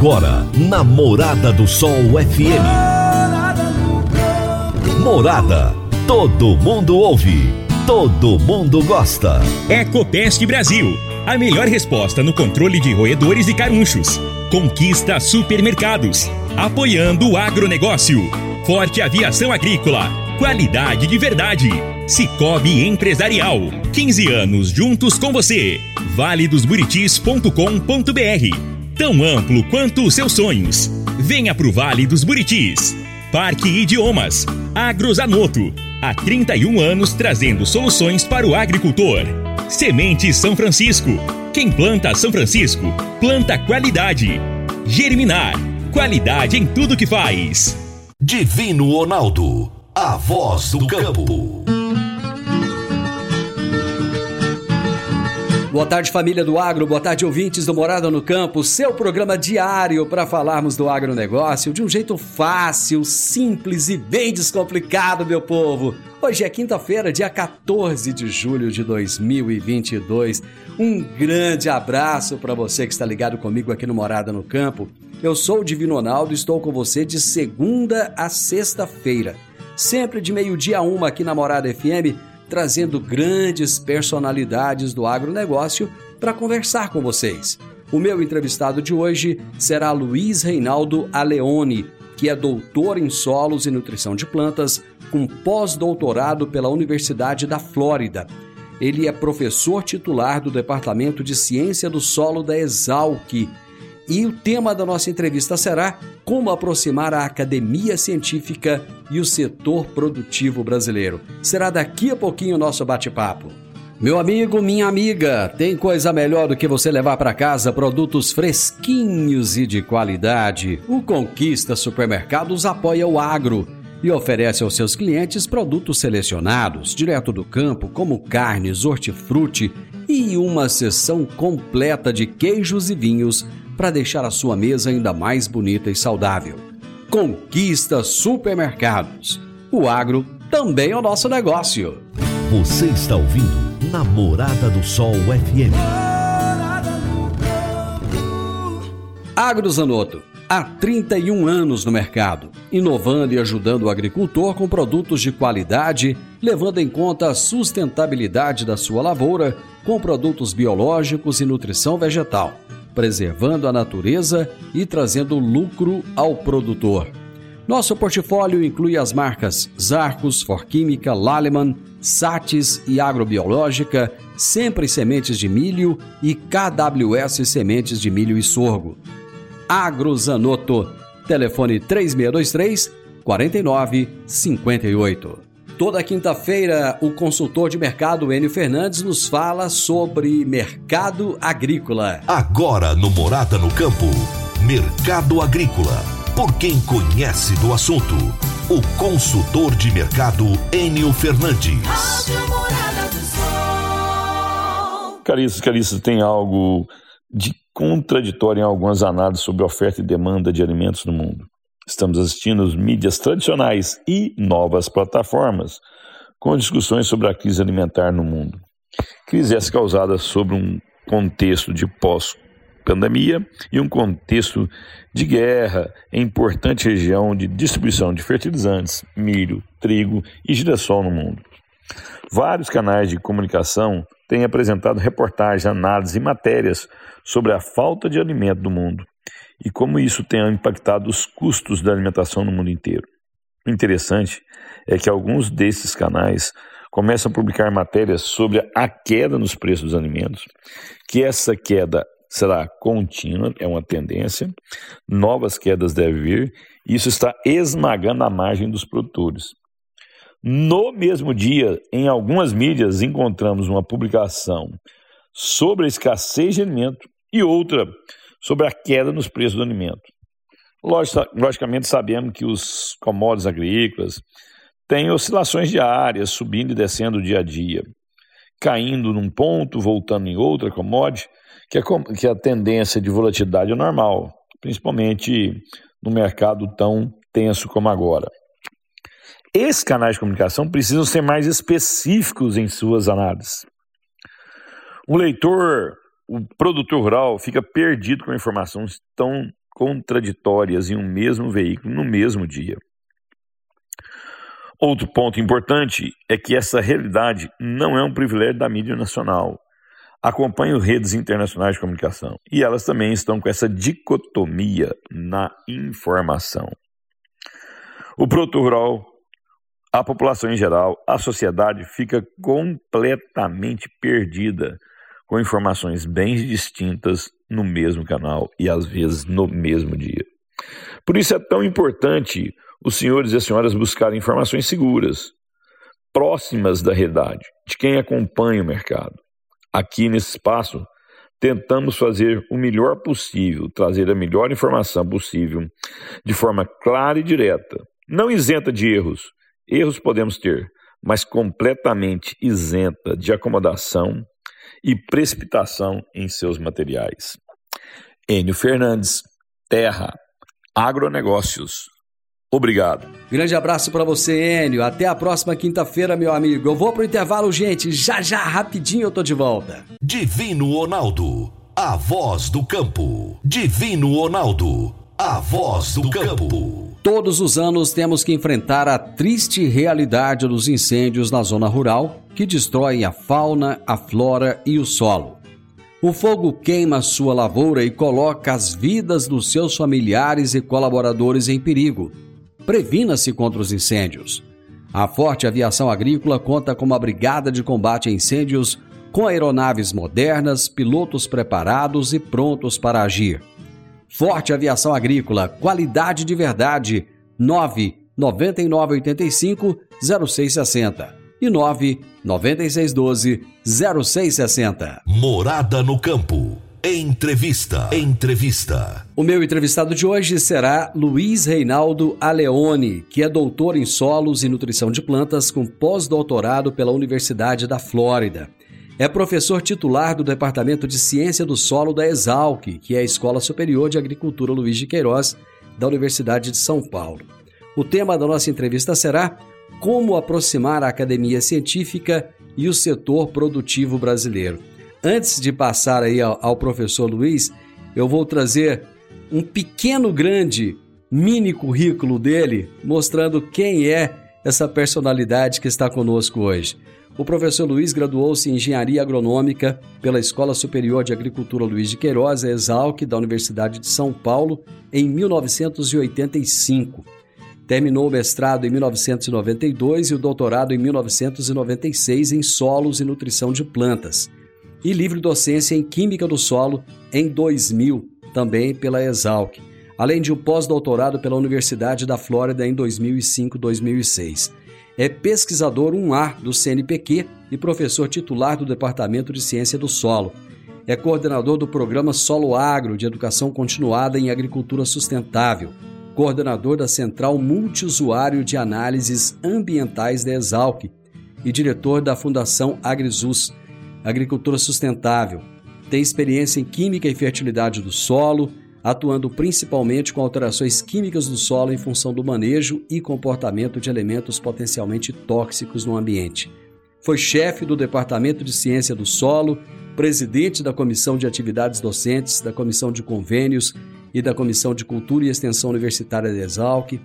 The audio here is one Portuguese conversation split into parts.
Agora, na Morada do Sol FM. Morada. Todo mundo ouve. Todo mundo gosta. Ecopest Brasil. A melhor resposta no controle de roedores e carunchos. Conquista supermercados. Apoiando o agronegócio. Forte aviação agrícola. Qualidade de verdade. Cicobi Empresarial. 15 anos juntos com você. valedosburitis.com.br tão amplo quanto os seus sonhos. Venha pro Vale dos Buritis. Parque Idiomas. Agrozanoto. Há 31 anos trazendo soluções para o agricultor. Semente São Francisco. Quem planta São Francisco, planta qualidade. Germinar. Qualidade em tudo que faz. Divino Ronaldo. A voz do campo. Boa tarde, família do agro, boa tarde, ouvintes do Morada no Campo, seu programa diário para falarmos do agronegócio de um jeito fácil, simples e bem descomplicado, meu povo. Hoje é quinta-feira, dia 14 de julho de 2022. Um grande abraço para você que está ligado comigo aqui no Morada no Campo. Eu sou o Divino Ronaldo e estou com você de segunda a sexta-feira, sempre de meio-dia a uma aqui na Morada FM trazendo grandes personalidades do agronegócio para conversar com vocês. O meu entrevistado de hoje será Luiz Reinaldo Aleone, que é doutor em solos e nutrição de plantas, com pós-doutorado pela Universidade da Flórida. Ele é professor titular do Departamento de Ciência do Solo da Exalc e o tema da nossa entrevista será como aproximar a academia científica e o setor produtivo brasileiro. Será daqui a pouquinho o nosso bate-papo. Meu amigo, minha amiga, tem coisa melhor do que você levar para casa produtos fresquinhos e de qualidade. O Conquista Supermercados apoia o agro e oferece aos seus clientes produtos selecionados, direto do campo, como carnes, hortifruti e uma seção completa de queijos e vinhos para deixar a sua mesa ainda mais bonita e saudável. Conquista Supermercados. O agro também é o nosso negócio. Você está ouvindo Namorada do Sol FM. Agrozanoto. Há 31 anos no mercado, inovando e ajudando o agricultor com produtos de qualidade, levando em conta a sustentabilidade da sua lavoura com produtos biológicos e nutrição vegetal preservando a natureza e trazendo lucro ao produtor. Nosso portfólio inclui as marcas Zarcos, Forquímica, Laleman, Satis e Agrobiológica, Sempre Sementes de Milho e KWS Sementes de Milho e Sorgo. Agrozanoto, telefone 3623 4958. Toda quinta-feira, o consultor de mercado Enio Fernandes nos fala sobre mercado agrícola. Agora no Morada no Campo, Mercado Agrícola. Por quem conhece do assunto, o consultor de mercado Enio Fernandes. Carícios, carícios, tem algo de contraditório em algumas análises sobre oferta e demanda de alimentos no mundo. Estamos assistindo as mídias tradicionais e novas plataformas com discussões sobre a crise alimentar no mundo. Crise essa causada sobre um contexto de pós-pandemia e um contexto de guerra em importante região de distribuição de fertilizantes, milho, trigo e girassol no mundo. Vários canais de comunicação têm apresentado reportagens, análises e matérias sobre a falta de alimento do mundo e como isso tem impactado os custos da alimentação no mundo inteiro. O interessante é que alguns desses canais começam a publicar matérias sobre a queda nos preços dos alimentos, que essa queda será contínua, é uma tendência, novas quedas devem vir, e isso está esmagando a margem dos produtores. No mesmo dia, em algumas mídias, encontramos uma publicação sobre a escassez de alimento e outra sobre a queda nos preços do alimento. Logicamente, sabemos que os commodities agrícolas têm oscilações diárias, subindo e descendo dia a dia, caindo num ponto, voltando em outra commodity, que a, que a tendência de volatilidade é normal, principalmente no mercado tão tenso como agora. Esses canais de comunicação precisam ser mais específicos em suas análises. Um leitor o produtor rural fica perdido com informações tão contraditórias em um mesmo veículo no mesmo dia. Outro ponto importante é que essa realidade não é um privilégio da mídia nacional. Acompanho redes internacionais de comunicação e elas também estão com essa dicotomia na informação. O produtor rural, a população em geral, a sociedade fica completamente perdida com informações bem distintas no mesmo canal e às vezes no mesmo dia. Por isso é tão importante os senhores e as senhoras buscarem informações seguras, próximas da realidade, de quem acompanha o mercado. Aqui nesse espaço, tentamos fazer o melhor possível, trazer a melhor informação possível, de forma clara e direta, não isenta de erros. Erros podemos ter, mas completamente isenta de acomodação e precipitação em seus materiais. Enio Fernandes, Terra, Agronegócios, Obrigado. Grande abraço para você, Enio. Até a próxima quinta-feira, meu amigo. Eu vou pro intervalo, gente. Já já, rapidinho eu tô de volta. Divino Ronaldo, a voz do campo. Divino Ronaldo, a voz do campo. Todos os anos temos que enfrentar a triste realidade dos incêndios na zona rural, que destroem a fauna, a flora e o solo. O fogo queima sua lavoura e coloca as vidas dos seus familiares e colaboradores em perigo previna-se contra os incêndios. A Forte Aviação Agrícola conta com uma brigada de combate a incêndios com aeronaves modernas, pilotos preparados e prontos para agir. Forte Aviação Agrícola, qualidade de verdade. 9 9985 0660 e 9 9612 0660. Morada no campo. Entrevista. Entrevista. O meu entrevistado de hoje será Luiz Reinaldo Aleone, que é doutor em solos e nutrição de plantas com pós-doutorado pela Universidade da Flórida. É professor titular do Departamento de Ciência do Solo da Exalc, que é a Escola Superior de Agricultura Luiz de Queiroz, da Universidade de São Paulo. O tema da nossa entrevista será Como aproximar a academia científica e o setor produtivo brasileiro. Antes de passar aí ao professor Luiz, eu vou trazer um pequeno, grande, mini currículo dele, mostrando quem é essa personalidade que está conosco hoje. O professor Luiz graduou-se em Engenharia Agronômica pela Escola Superior de Agricultura Luiz de Queiroz, Exalc, da Universidade de São Paulo, em 1985. Terminou o mestrado em 1992 e o doutorado em 1996 em Solos e Nutrição de Plantas e livre docência em Química do Solo em 2000, também pela Exalc, além de um pós-doutorado pela Universidade da Flórida em 2005-2006. É pesquisador 1A do CNPq e professor titular do Departamento de Ciência do Solo. É coordenador do programa Solo Agro de Educação Continuada em Agricultura Sustentável, coordenador da Central Multiusuário de Análises Ambientais da Exalc e diretor da Fundação AgriSUS, agricultura sustentável. Tem experiência em química e fertilidade do solo, atuando principalmente com alterações químicas do solo em função do manejo e comportamento de elementos potencialmente tóxicos no ambiente. Foi chefe do Departamento de Ciência do Solo, presidente da Comissão de Atividades Docentes, da Comissão de Convênios e da Comissão de Cultura e Extensão Universitária de Exalc,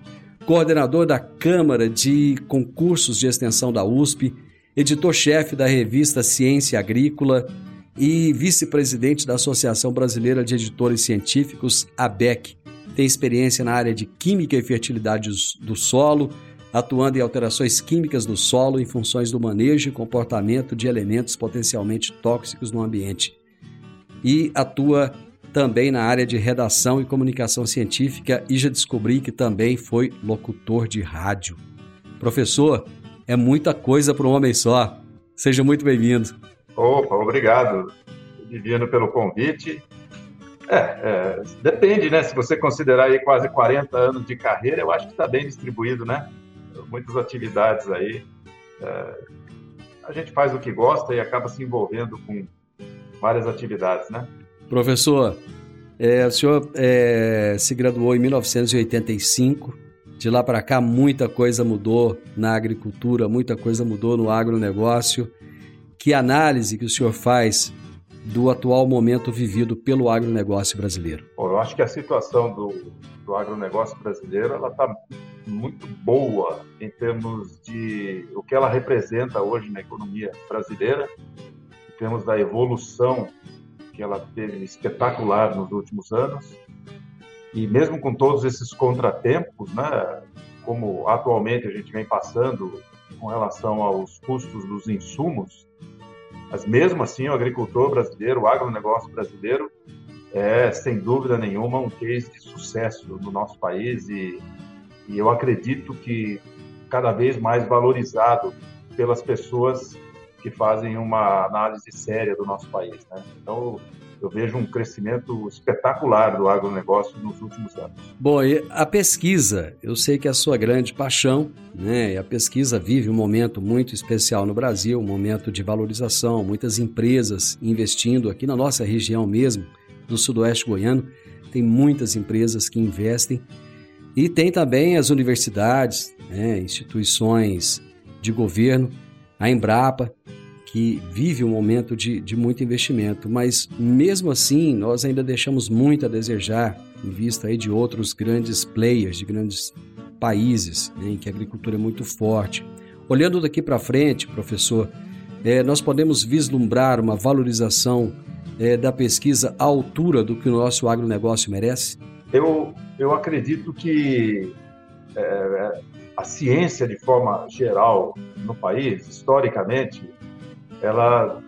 coordenador da Câmara de Concursos de Extensão da USP editor-chefe da revista Ciência Agrícola e vice-presidente da Associação Brasileira de Editores Científicos, ABEC. Tem experiência na área de Química e Fertilidade do Solo, atuando em alterações químicas do solo em funções do manejo e comportamento de elementos potencialmente tóxicos no ambiente. E atua também na área de redação e comunicação científica e já descobri que também foi locutor de rádio. Professor, é muita coisa para um homem só. Seja muito bem-vindo. Opa, obrigado, Divino, pelo convite. É, é, depende, né? Se você considerar aí quase 40 anos de carreira, eu acho que está bem distribuído, né? Muitas atividades aí. É, a gente faz o que gosta e acaba se envolvendo com várias atividades, né? Professor, é, o senhor é, se graduou em 1985 de lá para cá, muita coisa mudou na agricultura, muita coisa mudou no agronegócio. Que análise que o senhor faz do atual momento vivido pelo agronegócio brasileiro? Bom, eu acho que a situação do, do agronegócio brasileiro está muito boa em termos de o que ela representa hoje na economia brasileira, em termos da evolução que ela teve espetacular nos últimos anos. E mesmo com todos esses contratempos, né, como atualmente a gente vem passando com relação aos custos dos insumos, mas mesmo assim o agricultor brasileiro, o agronegócio brasileiro, é sem dúvida nenhuma um case de sucesso no nosso país e, e eu acredito que cada vez mais valorizado pelas pessoas que fazem uma análise séria do nosso país. Né? Então, eu vejo um crescimento espetacular do agronegócio nos últimos anos. Bom, e a pesquisa, eu sei que é a sua grande paixão, né? E a pesquisa vive um momento muito especial no Brasil, um momento de valorização, muitas empresas investindo aqui na nossa região mesmo, do sudoeste goiano, tem muitas empresas que investem e tem também as universidades, né? instituições de governo, a Embrapa, que vive um momento de, de muito investimento, mas mesmo assim nós ainda deixamos muito a desejar em vista aí de outros grandes players, de grandes países né, em que a agricultura é muito forte. Olhando daqui para frente, professor, é, nós podemos vislumbrar uma valorização é, da pesquisa à altura do que o nosso agronegócio merece? Eu, eu acredito que é, a ciência, de forma geral, no país, historicamente, ela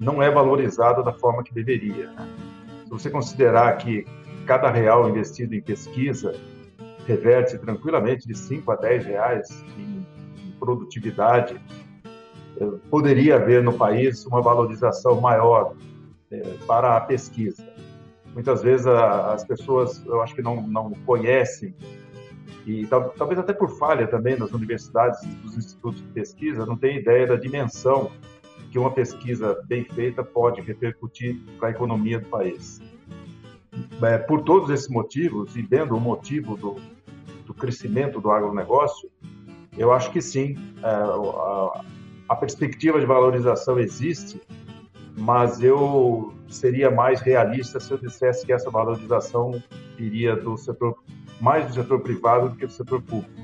não é valorizada da forma que deveria. Se você considerar que cada real investido em pesquisa reverte tranquilamente de 5 a 10 reais em, produtividade, eh, poderia haver no país uma valorização maior é, para a pesquisa. Muitas vezes as pessoas, eu acho que não, não conhecem, e tal, talvez até por falha também nas universidades, dos institutos de pesquisa, não tem ideia da dimensão que uma pesquisa bem feita pode repercutir para a economia do país. É, por todos esses motivos, e vendo o motivo do, do crescimento do agronegócio, eu acho que sim, é, a, a perspectiva de valorização existe, mas eu seria mais realista se eu dissesse que essa valorização iria do setor mais do setor privado do que do setor público,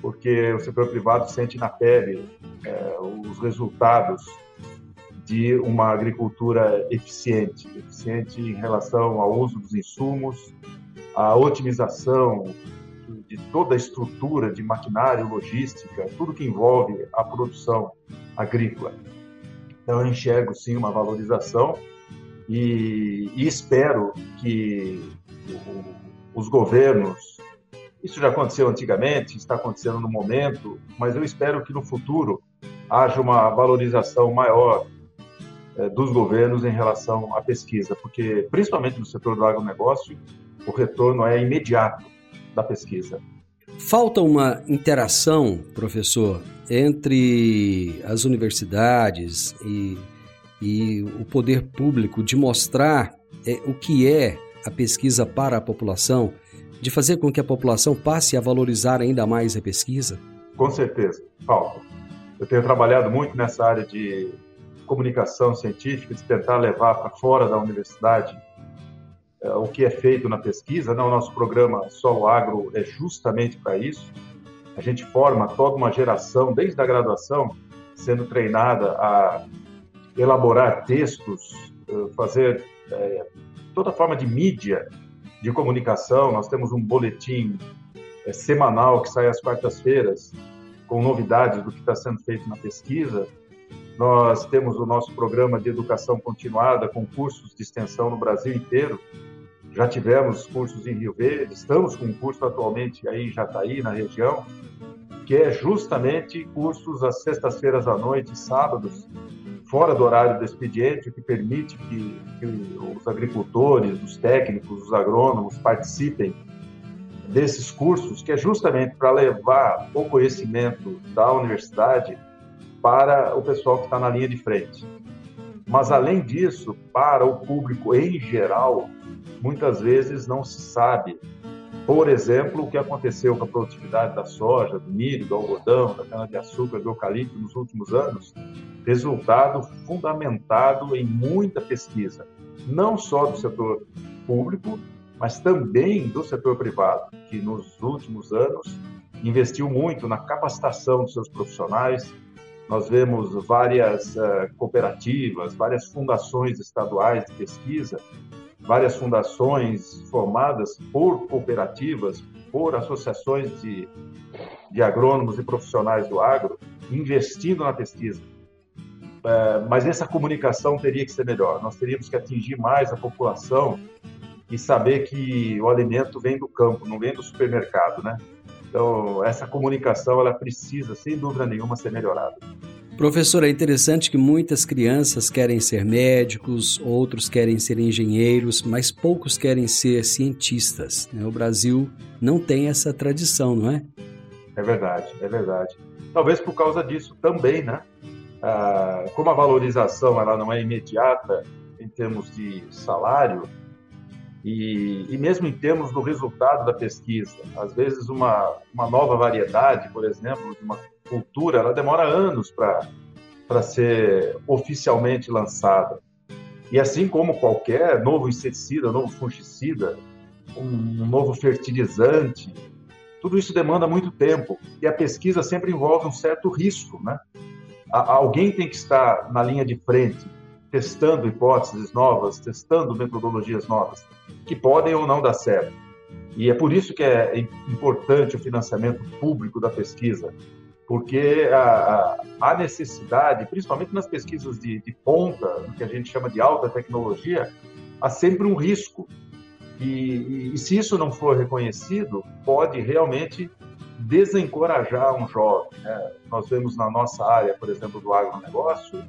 porque o setor privado sente na pele é, os resultados de uma agricultura eficiente, eficiente em relação ao uso dos insumos, a otimização de toda a estrutura de maquinário, logística, tudo que envolve a produção agrícola. Então, eu enxergo sim uma valorização e, e espero que o, os governos isso já aconteceu antigamente, está acontecendo no momento, mas eu espero que no futuro haja uma valorização maior é, dos governos em relação à pesquisa, porque, principalmente no setor do agronegócio, o retorno é imediato da pesquisa. Falta uma interação, professor, entre as universidades e, e o poder público de mostrar é, o que é a pesquisa para a população de fazer com que a população passe a valorizar ainda mais a pesquisa? Com certeza, falta. Eu tenho trabalhado muito nessa área de comunicação científica, de tentar levar para fora da universidade é, o que é feito na pesquisa. Não, o nosso programa Solo Agro é justamente para isso. A gente forma toda uma geração, desde a graduação, sendo treinada a elaborar textos, eh, fazer é, toda forma de mídia de comunicação. Nós temos um boletim é, semanal que sai às quartas-feiras com novidades do que está sendo feito na pesquisa. Nós temos o nosso programa de educação continuada com cursos de extensão no Brasil inteiro. Já tivemos cursos em Rio Verde, estamos com um curso atualmente aí em Jataí, na região, que é justamente cursos às sextas-feiras à noite sábados, fora do horário do expediente, o que permite que, que os agricultores, os técnicos, os agrônomos participem desses cursos, que é justamente para levar o conhecimento da universidade para o pessoal que está na linha de frente. Mas, além disso, para o público em geral, muitas vezes não se sabe, por exemplo, o que aconteceu com a produtividade da soja, do milho, do algodão, da cana-de-açúcar, do eucalipto nos últimos anos, resultado fundamentado em muita pesquisa, não só do setor público, mas também do setor privado, que nos últimos anos investiu muito na capacitação dos seus profissionais. Nós vemos várias uh, cooperativas, várias fundações estaduais de pesquisa, várias fundações formadas por cooperativas, por associações de, de agrônomos e profissionais do agro, investindo na pesquisa. Uh, mas essa comunicação teria que ser melhor. Nós teríamos que atingir mais a população e saber que o alimento vem do campo, não vem do supermercado, né? Então, essa comunicação, ela precisa, sem dúvida nenhuma, ser melhorada. Professor, é interessante que muitas crianças querem ser médicos, outros querem ser engenheiros, mas poucos querem ser cientistas. Né? O Brasil não tem essa tradição, não é? É verdade, é verdade. Talvez por causa disso também, né? Ah, como a valorização ela não é imediata em termos de salário, e, e, mesmo em termos do resultado da pesquisa, às vezes uma, uma nova variedade, por exemplo, de uma cultura, ela demora anos para ser oficialmente lançada. E assim como qualquer novo inseticida, novo fungicida, um, um novo fertilizante, tudo isso demanda muito tempo. E a pesquisa sempre envolve um certo risco, né? Alguém tem que estar na linha de frente, testando hipóteses novas, testando metodologias novas, que podem ou não dar certo. E é por isso que é importante o financiamento público da pesquisa, porque há necessidade, principalmente nas pesquisas de, de ponta, que a gente chama de alta tecnologia, há sempre um risco. E, e, se isso não for reconhecido, pode realmente desencorajar um jovem. Né? Nós vemos na nossa área, por exemplo, do agronegócio,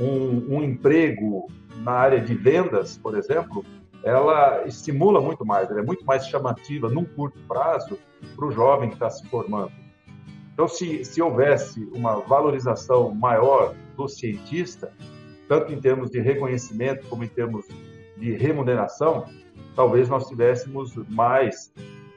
um, um emprego na área de vendas, por exemplo, ela estimula muito mais, ela é muito mais chamativa num curto prazo para o jovem que está se formando. Então, se, se houvesse uma valorização maior do cientista, tanto em termos de reconhecimento como em termos de remuneração, talvez nós tivéssemos mais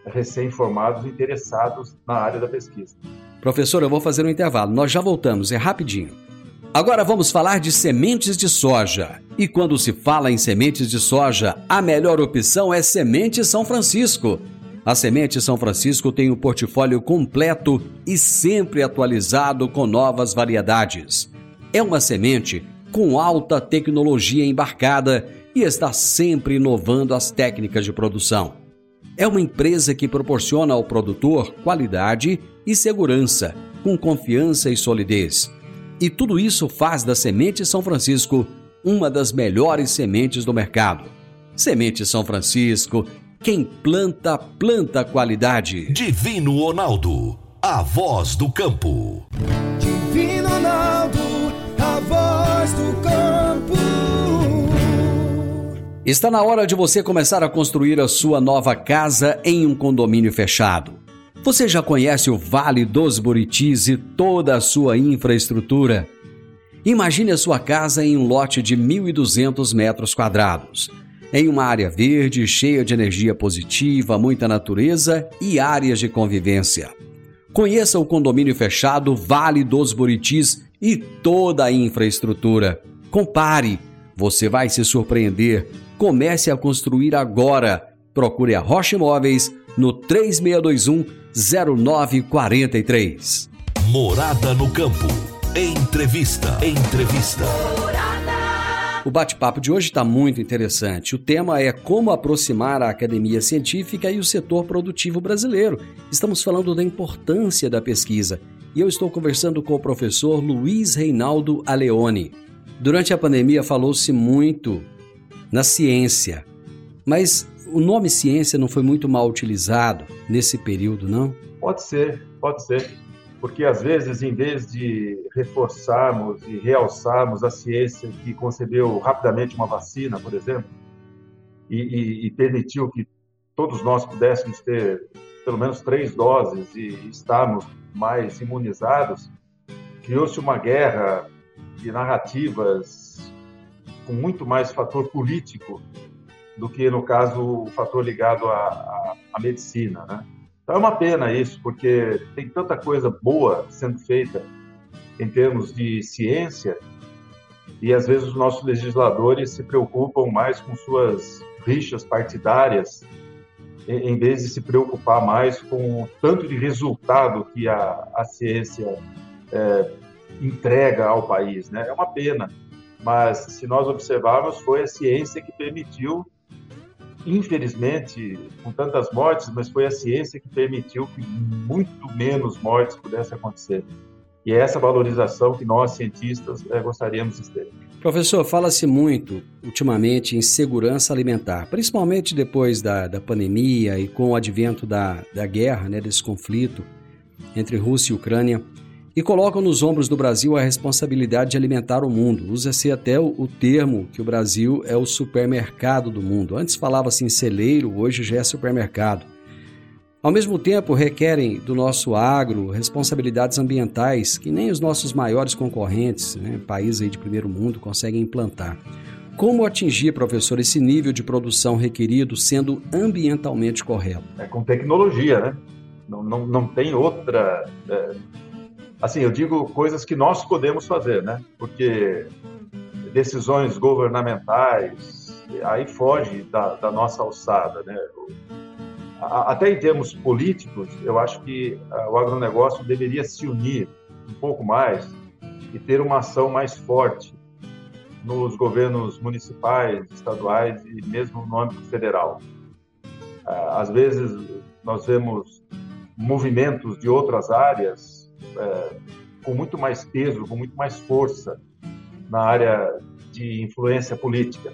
recém-formados interessados na área da pesquisa. Professor, eu vou fazer um intervalo. Nós já voltamos, é rapidinho. Agora vamos falar de sementes de soja. E quando se fala em sementes de soja, a melhor opção é Semente São Francisco. A Semente São Francisco tem um portfólio completo e sempre atualizado com novas variedades. É uma semente com alta tecnologia embarcada e está sempre inovando as técnicas de produção. É uma empresa que proporciona ao produtor qualidade e segurança, com confiança e solidez e tudo isso faz da Semente São Francisco uma das melhores sementes do mercado. Semente São Francisco, quem planta, planta qualidade. Divino Ronaldo, a voz do campo. Divino Ronaldo, a voz do campo. Está na hora de você começar a construir a sua nova casa em um condomínio fechado. Você já conhece o Vale dos Buritis e toda a sua infraestrutura? Imagine a sua casa em um lote de 1.200 metros quadrados, em uma área verde, cheia de energia positiva, muita natureza e áreas de convivência. Conheça o condomínio fechado Vale dos Buritis e toda a infraestrutura. Compare, você vai se surpreender. Comece a construir agora. Procure a Rocha Imóveis no 3621 0943. Morada no campo. Entrevista. Entrevista. O bate-papo de hoje está muito interessante. O tema é como aproximar a academia científica e o setor produtivo brasileiro. Estamos falando da importância da pesquisa. E eu estou conversando com o professor Luiz Reinaldo Aleone. Durante a pandemia falou-se muito na ciência, mas o nome ciência não foi muito mal utilizado nesse período, não? Pode ser, pode ser. Porque às vezes, em vez de reforçarmos e realçarmos a ciência que concebeu rapidamente uma vacina, por exemplo, e, e, e permitiu que todos nós pudéssemos ter pelo menos três doses e estarmos mais imunizados, criou-se uma guerra de narrativas com muito mais fator político do que, no caso, o fator ligado à, à, à medicina, né? Então é uma pena isso, porque tem tanta coisa boa sendo feita em termos de ciência, e às vezes os nossos legisladores se preocupam mais com suas rixas partidárias, em vez de se preocupar mais com o tanto de resultado que a, a ciência é, entrega ao país. Né? É uma pena, mas se nós observarmos, foi a ciência que permitiu, infelizmente, com tantas mortes, mas foi a ciência que permitiu que muito menos mortes pudessem acontecer. E é essa valorização que nós, cientistas, é, gostaríamos de ter. Professor, fala-se muito ultimamente em segurança alimentar, principalmente depois da, da pandemia e com o advento da, da guerra, né, desse conflito entre Rússia e Ucrânia, e colocam nos ombros do Brasil a responsabilidade de alimentar o mundo. Usa-se até o, termo que o Brasil é o supermercado do mundo. Antes falava-se em celeiro, hoje já é supermercado. Ao mesmo tempo, requerem do nosso agro responsabilidades ambientais que nem os nossos maiores concorrentes, né, países aí de primeiro mundo, conseguem implantar. Como atingir, professor, esse nível de produção requerido sendo ambientalmente correto? É com tecnologia, né? Não, não, não tem outra. É... Assim, eu digo coisas que nós podemos fazer, né? Porque decisões governamentais, aí foge da, da nossa alçada, né? até em termos políticos, eu acho que ah, o agronegócio deveria se unir um pouco mais e ter uma ação mais forte nos governos municipais, estaduais e mesmo no âmbito federal. Ah, às vezes, nós vemos movimentos de outras áreas é, com muito mais peso, com muito mais força na área de influência política.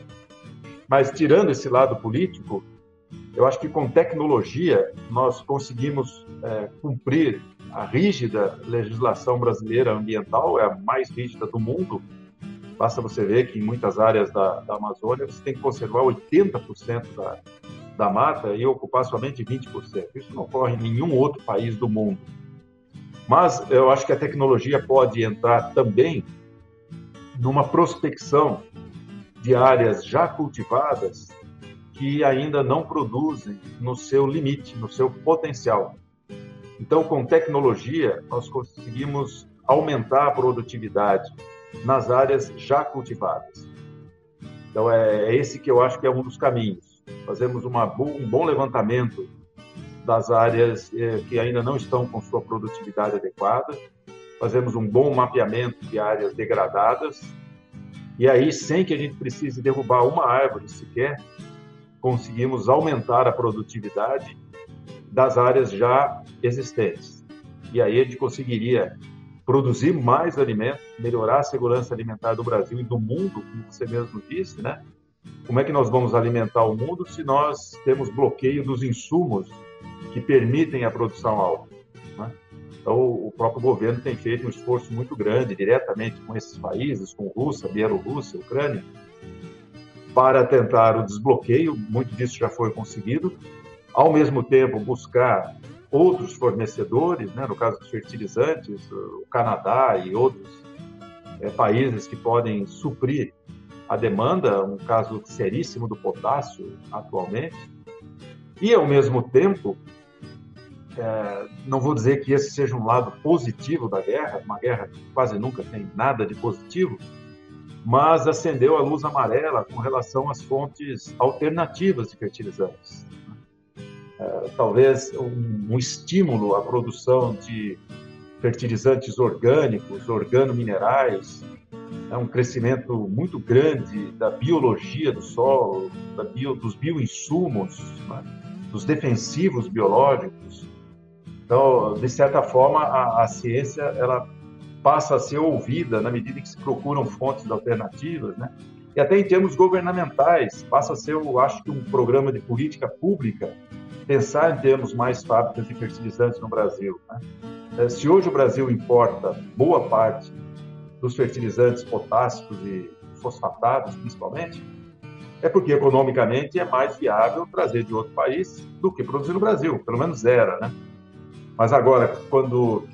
Mas, tirando esse lado político, eu acho que com tecnologia nós conseguimos é, cumprir a rígida legislação brasileira ambiental, é a mais rígida do mundo. Basta você ver que em muitas áreas da, da Amazônia você tem que conservar 80% da, da mata e ocupar somente 20%. Isso não ocorre em nenhum outro país do mundo. Mas eu acho que a tecnologia pode entrar também numa prospecção de áreas já cultivadas que ainda não produzem no seu limite, no seu potencial. Então, com tecnologia, nós conseguimos aumentar a produtividade nas áreas já cultivadas. Então, é, é esse que eu acho que é um dos caminhos. Fazemos uma, um bom levantamento das áreas eh, que ainda não estão com sua produtividade adequada, fazemos um bom mapeamento de áreas degradadas, e aí, sem que a gente precise derrubar uma árvore sequer, conseguimos aumentar a produtividade das áreas já existentes. E aí a gente conseguiria produzir mais alimentos, melhorar a segurança alimentar do Brasil e do mundo, como você mesmo disse, né? Como é que nós vamos alimentar o mundo se nós temos bloqueio dos insumos que permitem a produção alta? Né? Então, o próprio governo tem feito um esforço muito grande, diretamente com esses países, com Rússia, Bielorrússia, Ucrânia, para tentar o desbloqueio, muito disso já foi conseguido, ao mesmo tempo buscar outros fornecedores, né, no caso dos fertilizantes, o Canadá e outros é, países que podem suprir a demanda, um caso seríssimo do potássio atualmente, e ao mesmo tempo, é, não vou dizer que esse seja um lado positivo da guerra, uma guerra que quase nunca tem nada de positivo, mas acendeu a luz amarela com relação às fontes alternativas de fertilizantes. É, talvez um, um, estímulo à produção de fertilizantes orgânicos, organominerais, é um crescimento muito grande da biologia do solo, da bio, dos bioinsumos, né? dos defensivos biológicos. Então, de certa forma, a, a ciência ela passa a ser ouvida na medida que se procuram fontes alternativas, né? E até em termos governamentais, passa a ser, eu acho que um programa de política pública pensar em termos mais fábricas de fertilizantes no Brasil. Né? É, se hoje o Brasil importa boa parte dos fertilizantes potássicos e fosfatados, principalmente, é porque economicamente é mais viável trazer de outro país do que produzir no Brasil, pelo menos era, né? Mas agora, quando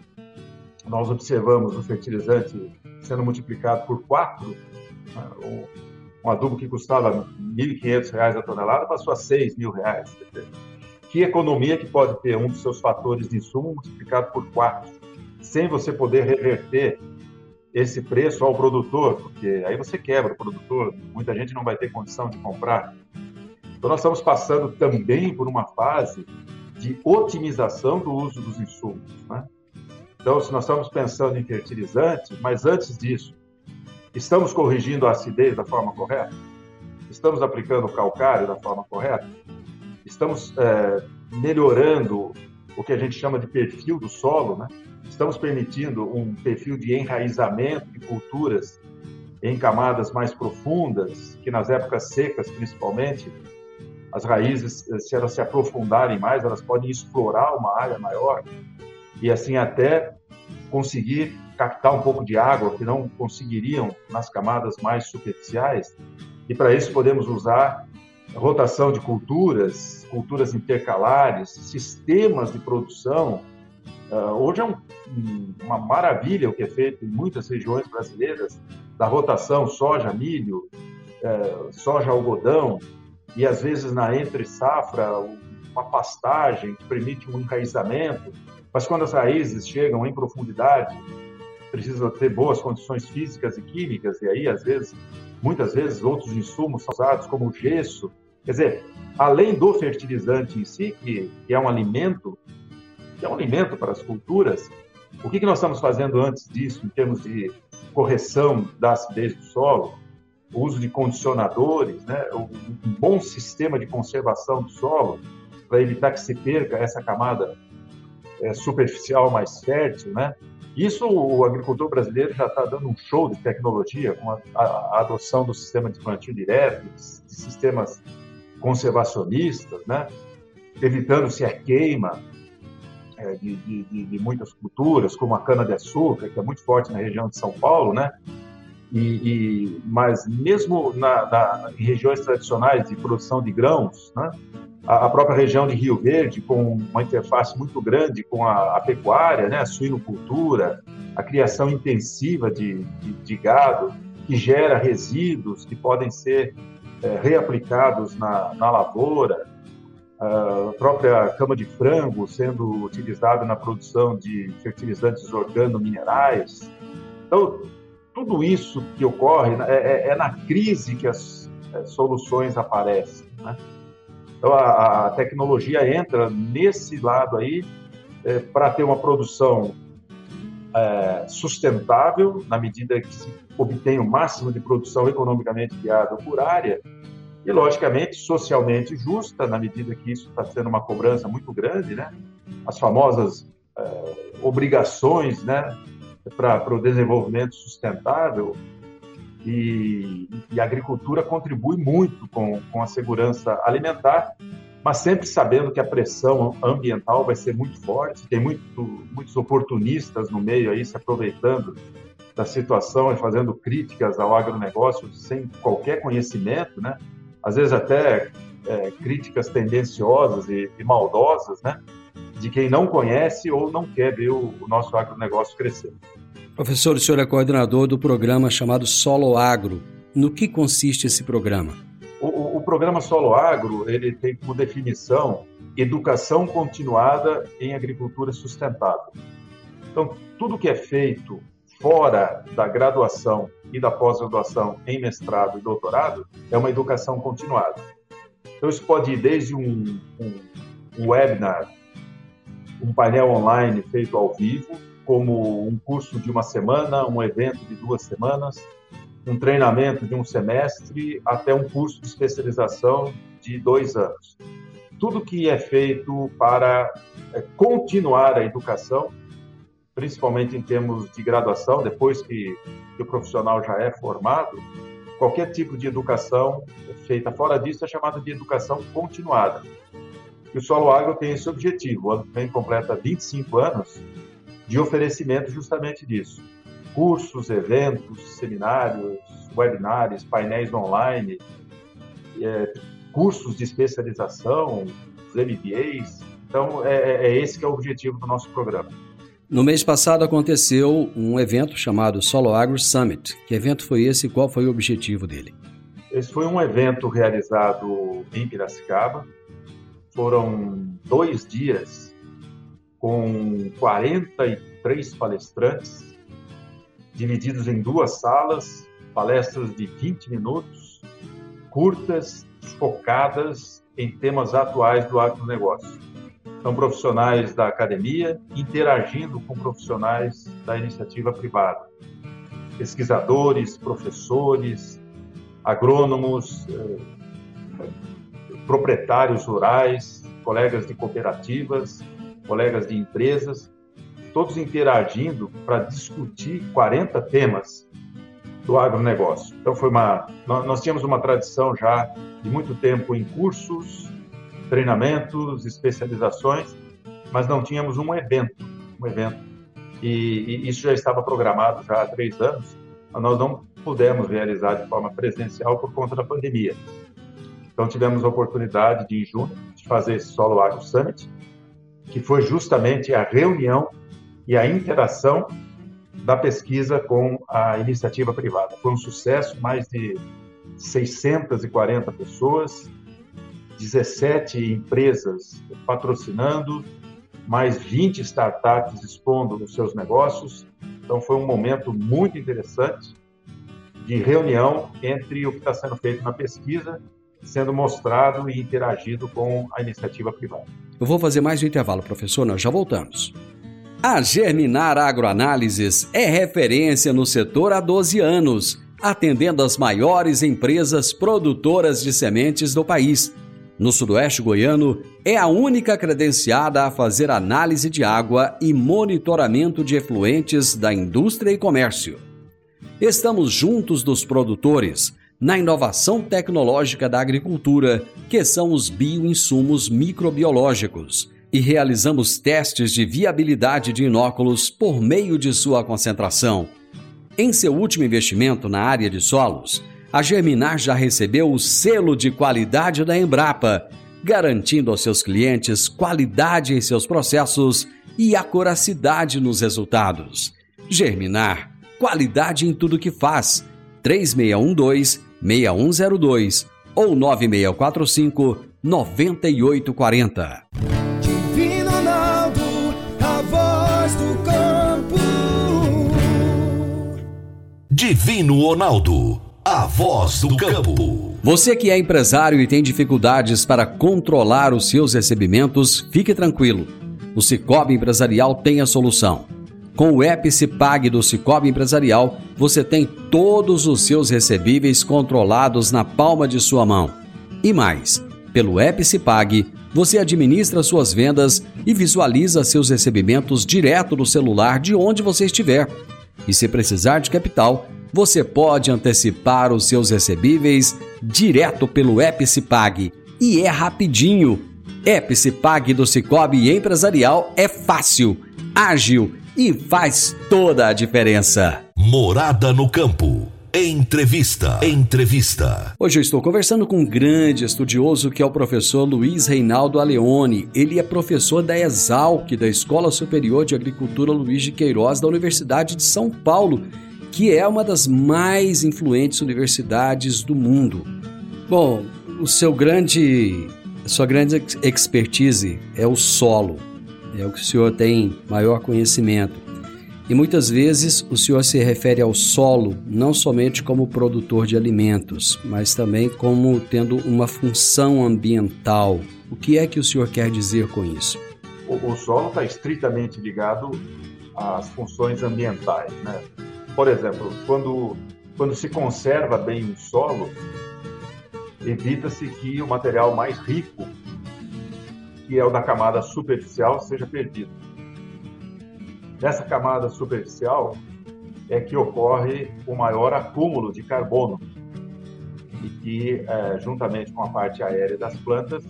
nós observamos o fertilizante sendo multiplicado por quatro, né, um adubo que custava R$ 1.500 a tonelada passou a R$ 6.000. Que economia que pode ter um dos seus fatores de insumo multiplicado por quatro, sem você poder reverter esse preço ao produtor, porque aí você quebra o produtor, muita gente não vai ter condição de comprar. Então, nós estamos passando também por uma fase de otimização do uso dos insumos. Né? Então, se nós estamos pensando em fertilizante, mas antes disso, estamos corrigindo a acidez da forma correta? Estamos aplicando o calcário da forma correta? Estamos é, melhorando o que a gente chama de perfil do solo, né? Estamos permitindo um perfil de enraizamento de culturas em camadas mais profundas, que nas épocas secas, principalmente, as raízes, se elas se aprofundarem mais, elas podem explorar uma área maior e assim até conseguir captar um pouco de água que não conseguiriam nas camadas mais superficiais. E para isso podemos usar rotação de culturas, culturas intercalares, sistemas de produção. Uh, hoje é um, uma maravilha o que é feito em muitas regiões brasileiras da rotação soja, milho, uh, soja, algodão e às vezes na entre safra uma pastagem que permite um enraizamento. Mas quando as raízes chegam em profundidade, precisa ter boas condições físicas e químicas. E aí às vezes muitas vezes outros insumos usados como o gesso. Quer dizer, além do fertilizante em si, que, que é um alimento, que é um alimento para as culturas, o que, que nós estamos fazendo antes disso, em termos de correção da acidez do solo, o uso de condicionadores, né, um bom sistema de conservação do solo, para evitar que se perca essa camada é, superficial mais fértil, né? Isso o agricultor brasileiro já está dando um show de tecnologia com a, a, a adoção do sistema de plantio direto, de sistemas conservacionistas, né? evitando-se a queima é, de, de, de, muitas culturas, como a cana-de-açúcar, que é muito forte na região de São Paulo, né? E, e mas mesmo na, na, em regiões tradicionais de produção de grãos, né? a, a, própria região de Rio Verde, com uma interface muito grande com a, a pecuária, né? a suinocultura, a criação intensiva de, de, de gado, que gera resíduos que podem ser é, reaplicados na, na lavoura, a própria cama de frango sendo utilizada na produção de fertilizantes organominerais. Então, tudo isso que ocorre é, é, é na crise que as é, soluções aparecem. Né? Então, a, a, tecnologia entra nesse lado aí é, para ter uma produção é, sustentável, na medida que se obtém o máximo de produção economicamente viável por área, e, logicamente, socialmente justa, na medida que isso está sendo uma cobrança muito grande, né? As famosas obrigações, né? Para o desenvolvimento sustentável e, e, a agricultura contribui muito com, com a segurança alimentar, mas sempre sabendo que a pressão ambiental vai ser muito forte, tem muito, muitos oportunistas no meio aí se aproveitando da situação e fazendo críticas ao agronegócio sem qualquer conhecimento, né? às vezes até é, críticas tendenciosas e, e, maldosas, né? De quem não conhece ou não quer ver o, o nosso agronegócio crescer. Professor, o senhor é coordenador do programa chamado Solo Agro. No que consiste esse programa? O, o, programa Solo Agro ele tem como definição educação continuada em agricultura sustentável. Então, tudo que é feito fora da graduação e da pós-graduação em mestrado e doutorado é uma educação continuada. Então, isso pode ir desde um, um, um webinar, um painel online feito ao vivo, como um curso de uma semana, um evento de duas semanas, um treinamento de um semestre, até um curso de especialização de dois anos. Tudo que é feito para é, continuar a educação principalmente em termos de graduação, depois que, que o profissional já é formado, qualquer tipo de educação feita fora disso é chamada de educação continuada. E o Solo Agro tem esse objetivo, o ano que vem completa 25 anos de oferecimento justamente disso. Cursos, eventos, seminários, webinários, painéis online, é, cursos de especialização, os MBAs. Então, é, é, é esse que é o objetivo do nosso programa. No mês passado aconteceu um evento chamado Solo Agro Summit. Que evento foi esse e qual foi o objetivo dele? Esse foi um evento realizado em Piracicaba. Foram dois dias com 43 palestrantes divididos em duas salas, palestras de 20 minutos, curtas, focadas em temas atuais do agronegócio. São profissionais da academia interagindo com profissionais da iniciativa privada. Pesquisadores, professores, agrônomos, eh, proprietários rurais, colegas de cooperativas, colegas de empresas, todos interagindo para discutir 40 temas do agronegócio. Então foi uma nós tínhamos uma tradição já de muito tempo em cursos, treinamentos, especializações, mas não tínhamos um evento, um evento. E, e isso já estava programado já há três anos, mas nós não pudemos realizar de forma presencial por conta da pandemia. Então tivemos a oportunidade de, em junho, de fazer esse Solo Agro Summit, que foi justamente a reunião e a interação da pesquisa com a iniciativa privada. Foi um sucesso, mais de 640 pessoas, 17 empresas patrocinando, mais 20 startups expondo os seus negócios. Então foi um momento muito interessante de reunião entre o que está sendo feito na pesquisa, sendo mostrado e interagido com a iniciativa privada. Eu vou fazer mais um intervalo, professor, nós já voltamos. A Germinar Agroanálises é referência no setor há 12 anos, atendendo as maiores empresas produtoras de sementes do país. No Sudoeste Goiano, é a única credenciada a fazer análise de água e monitoramento de efluentes da indústria e comércio. Estamos juntos dos produtores na inovação tecnológica da agricultura, que são os bioinsumos microbiológicos e realizamos testes de viabilidade de inóculos por meio de sua concentração. Em seu último investimento na área de solos, a Germinar já recebeu o selo de qualidade da Embrapa, garantindo aos seus clientes qualidade em seus processos e acuracidade nos resultados. Germinar, qualidade em tudo que faz. 3612-6102 ou 9645 9840. Divino Ronaldo, a voz do campo. Você que é empresário e tem dificuldades para controlar os seus recebimentos, fique tranquilo. O Cicobi Empresarial tem a solução. Com o Epicipag do Cicobi Empresarial, você tem todos os seus recebíveis controlados na palma de sua mão. E mais, pelo Epicipag, você administra suas vendas e visualiza seus recebimentos direto no celular de onde você estiver e se precisar de capital, você pode antecipar os seus recebíveis direto pelo Epicipag. E é rapidinho. Epicipag do Cicobi Empresarial é fácil, ágil e faz toda a diferença. Morada no campo. Entrevista. Entrevista. Hoje eu estou conversando com um grande estudioso que é o professor Luiz Reinaldo Aleone. Ele é professor da Exalc, da Escola Superior de Agricultura Luiz de Queiroz, da Universidade de São Paulo, que é uma das mais influentes universidades do mundo. Bom, o seu grande, sua grande expertise é o solo. É o que o senhor tem maior conhecimento. E muitas vezes o senhor se refere ao solo não somente como produtor de alimentos, mas também como tendo uma função ambiental. O que é que o senhor quer dizer com isso? O, o solo está estritamente ligado às funções ambientais. Né? Por exemplo, quando, quando se conserva bem o solo, evita-se que o material mais rico, que é o da camada superficial, seja perdido Nessa camada superficial é que ocorre o maior acúmulo de carbono e que, é, juntamente com a parte aérea das plantas,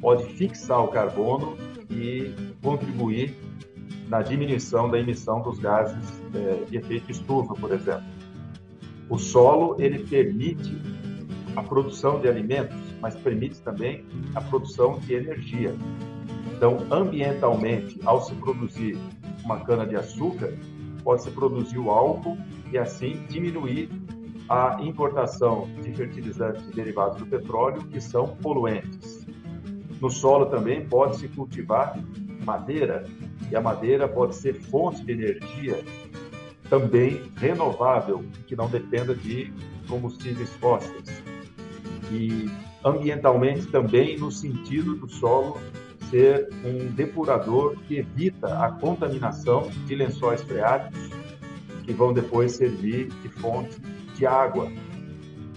pode fixar o carbono e contribuir na diminuição da emissão dos gases é, de efeito estufa, por exemplo. O solo ele permite a produção de alimentos, mas permite também a produção de energia. Então, ambientalmente, ao se produzir uma cana-de-açúcar, pode-se produzir o álcool e assim diminuir a importação de fertilizantes derivados do petróleo, que são poluentes. No solo também pode-se cultivar madeira, e a madeira pode ser fonte de energia também renovável, que não dependa de combustíveis fósseis. E ambientalmente também no sentido do solo ser um depurador que evita a contaminação de lençóis freáticos que vão depois servir de fonte de água.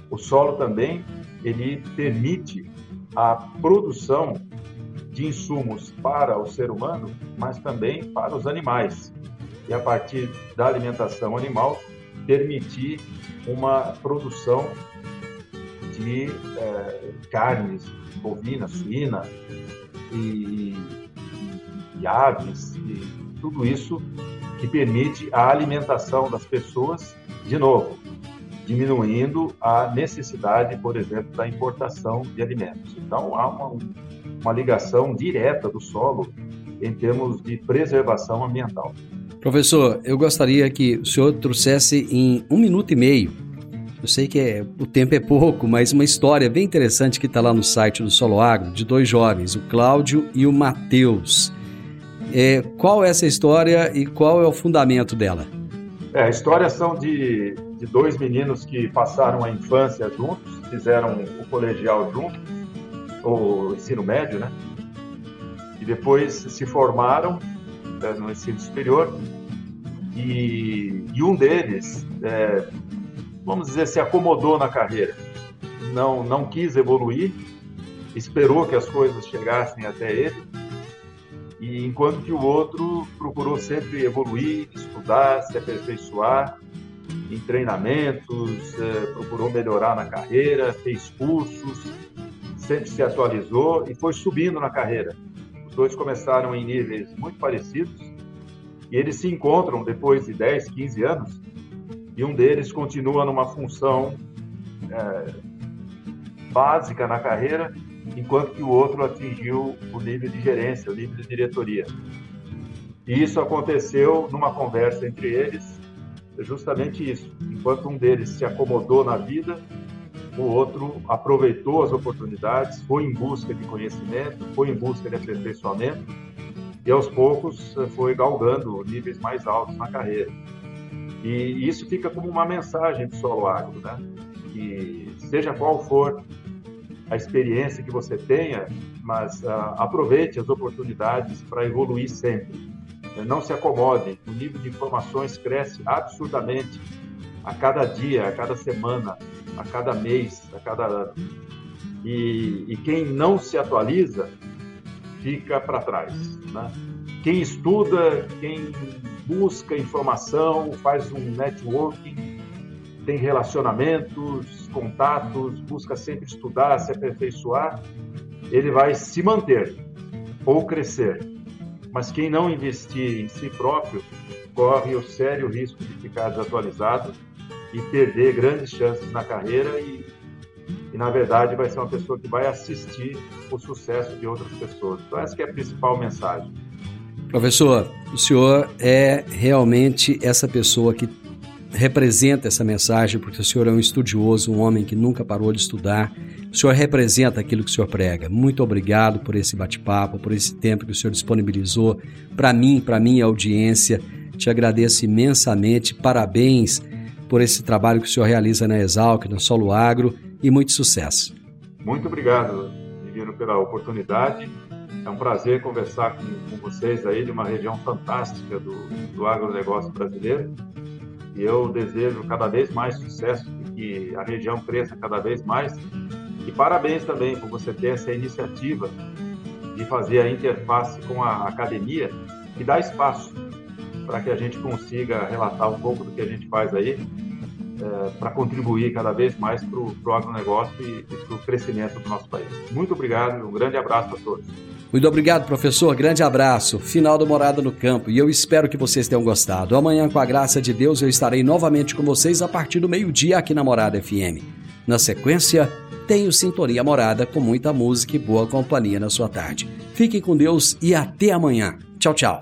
O solo também ele permite a produção de insumos para o ser humano, mas também para os animais. E a partir da alimentação animal, permitir uma produção de é, carnes bovina, suína e, e aves, e tudo isso que permite a alimentação das pessoas, de novo, diminuindo a necessidade, por exemplo, da importação de alimentos. Então, há uma, uma ligação direta do solo em termos de preservação ambiental. Professor, eu gostaria que o senhor trouxesse em um minuto e meio. Eu sei que é, o tempo é pouco, mas uma história bem interessante que está lá no site do Solo Agro, de dois jovens, o Cláudio e o Matheus. É, qual é essa história e qual é o fundamento dela? É, a história são de, de dois meninos que passaram a infância juntos, fizeram o colegial juntos, o ensino médio, né? E depois se formaram né, no ensino superior e, e um deles, é, vamos dizer, se acomodou na carreira, não não quis evoluir, esperou que as coisas chegassem até ele e enquanto que o outro procurou sempre evoluir, estudar, se aperfeiçoar em treinamentos, é, procurou melhorar na carreira, fez cursos, sempre se atualizou e foi subindo na carreira. Os dois começaram em níveis muito parecidos e eles se encontram depois de 10, 15 anos e um deles continua numa função é, básica na carreira, enquanto que o outro atingiu o nível de gerência, o nível de diretoria. E isso aconteceu numa conversa entre eles, justamente isso. Enquanto um deles se acomodou na vida, o outro aproveitou as oportunidades, foi em busca de conhecimento, foi em busca de aperfeiçoamento e aos poucos eh, foi galgando níveis mais altos na carreira. E isso fica como uma mensagem do solo agro, né? Que seja qual for a experiência que você tenha, mas uh, aproveite as oportunidades para evoluir sempre. Não se acomode, o nível de informações cresce absurdamente a cada dia, a cada semana, a cada mês, a cada ano. E, e quem não se atualiza fica para trás. Né? Quem estuda, quem busca informação, faz um networking, tem relacionamentos, contatos, busca sempre estudar, se aperfeiçoar, ele vai se manter ou crescer. Mas quem não investir em si próprio corre o sério risco de ficar desatualizado e perder grandes chances na carreira e, e na verdade vai ser uma pessoa que vai assistir o sucesso de outras pessoas. Então essa é a principal mensagem. Professor, o senhor é realmente essa pessoa que representa essa mensagem, porque o senhor é um estudioso, um homem que nunca parou de estudar. O senhor representa aquilo que o senhor prega. Muito obrigado por esse bate-papo, por esse tempo que o senhor disponibilizou para mim, para minha audiência. Te agradeço imensamente. Parabéns por esse trabalho que o senhor realiza na Exalc, na Solo Agro e muito sucesso. Muito obrigado, Divino, pela oportunidade. É um prazer conversar com, com vocês aí de uma região fantástica do, do agronegócio brasileiro. E eu desejo cada vez mais sucesso e que a região cresça cada vez mais. E parabéns também por você ter essa iniciativa de fazer a interface com a academia e dar espaço para que a gente consiga relatar um pouco do que a gente faz aí, é, para contribuir cada vez mais para o agronegócio e, e para o crescimento do nosso país. Muito obrigado um grande abraço a todos. Muito obrigado, professor. Grande abraço. Final do Morada no Campo. E eu espero que vocês tenham gostado. Amanhã, com a graça de Deus, eu estarei novamente com vocês a partir do meio-dia aqui na Morada FM. Na sequência, tenho Sintonia Morada com muita música e boa companhia na sua tarde. Fiquem com Deus e até amanhã. Tchau, tchau.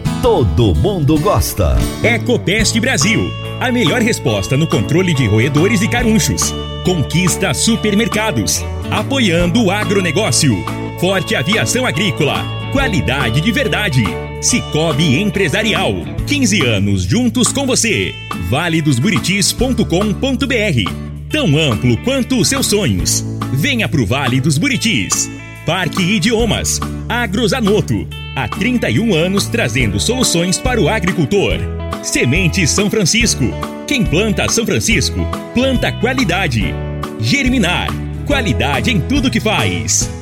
Todo mundo gosta. Ecopest Brasil. A melhor resposta no controle de roedores e carunchos. Conquista supermercados. Apoiando o agronegócio. Forte aviação agrícola. Qualidade de verdade. Cicobi Empresarial. 15 anos juntos com você. valedosburitis.com.br. Tão amplo quanto os seus sonhos. Venha pro Vale dos Buritis. Parque Idiomas. Agrozanoto. Há 31 anos trazendo soluções para o agricultor. Semente São Francisco. Quem planta São Francisco, planta qualidade. Germinar. Qualidade em tudo que faz.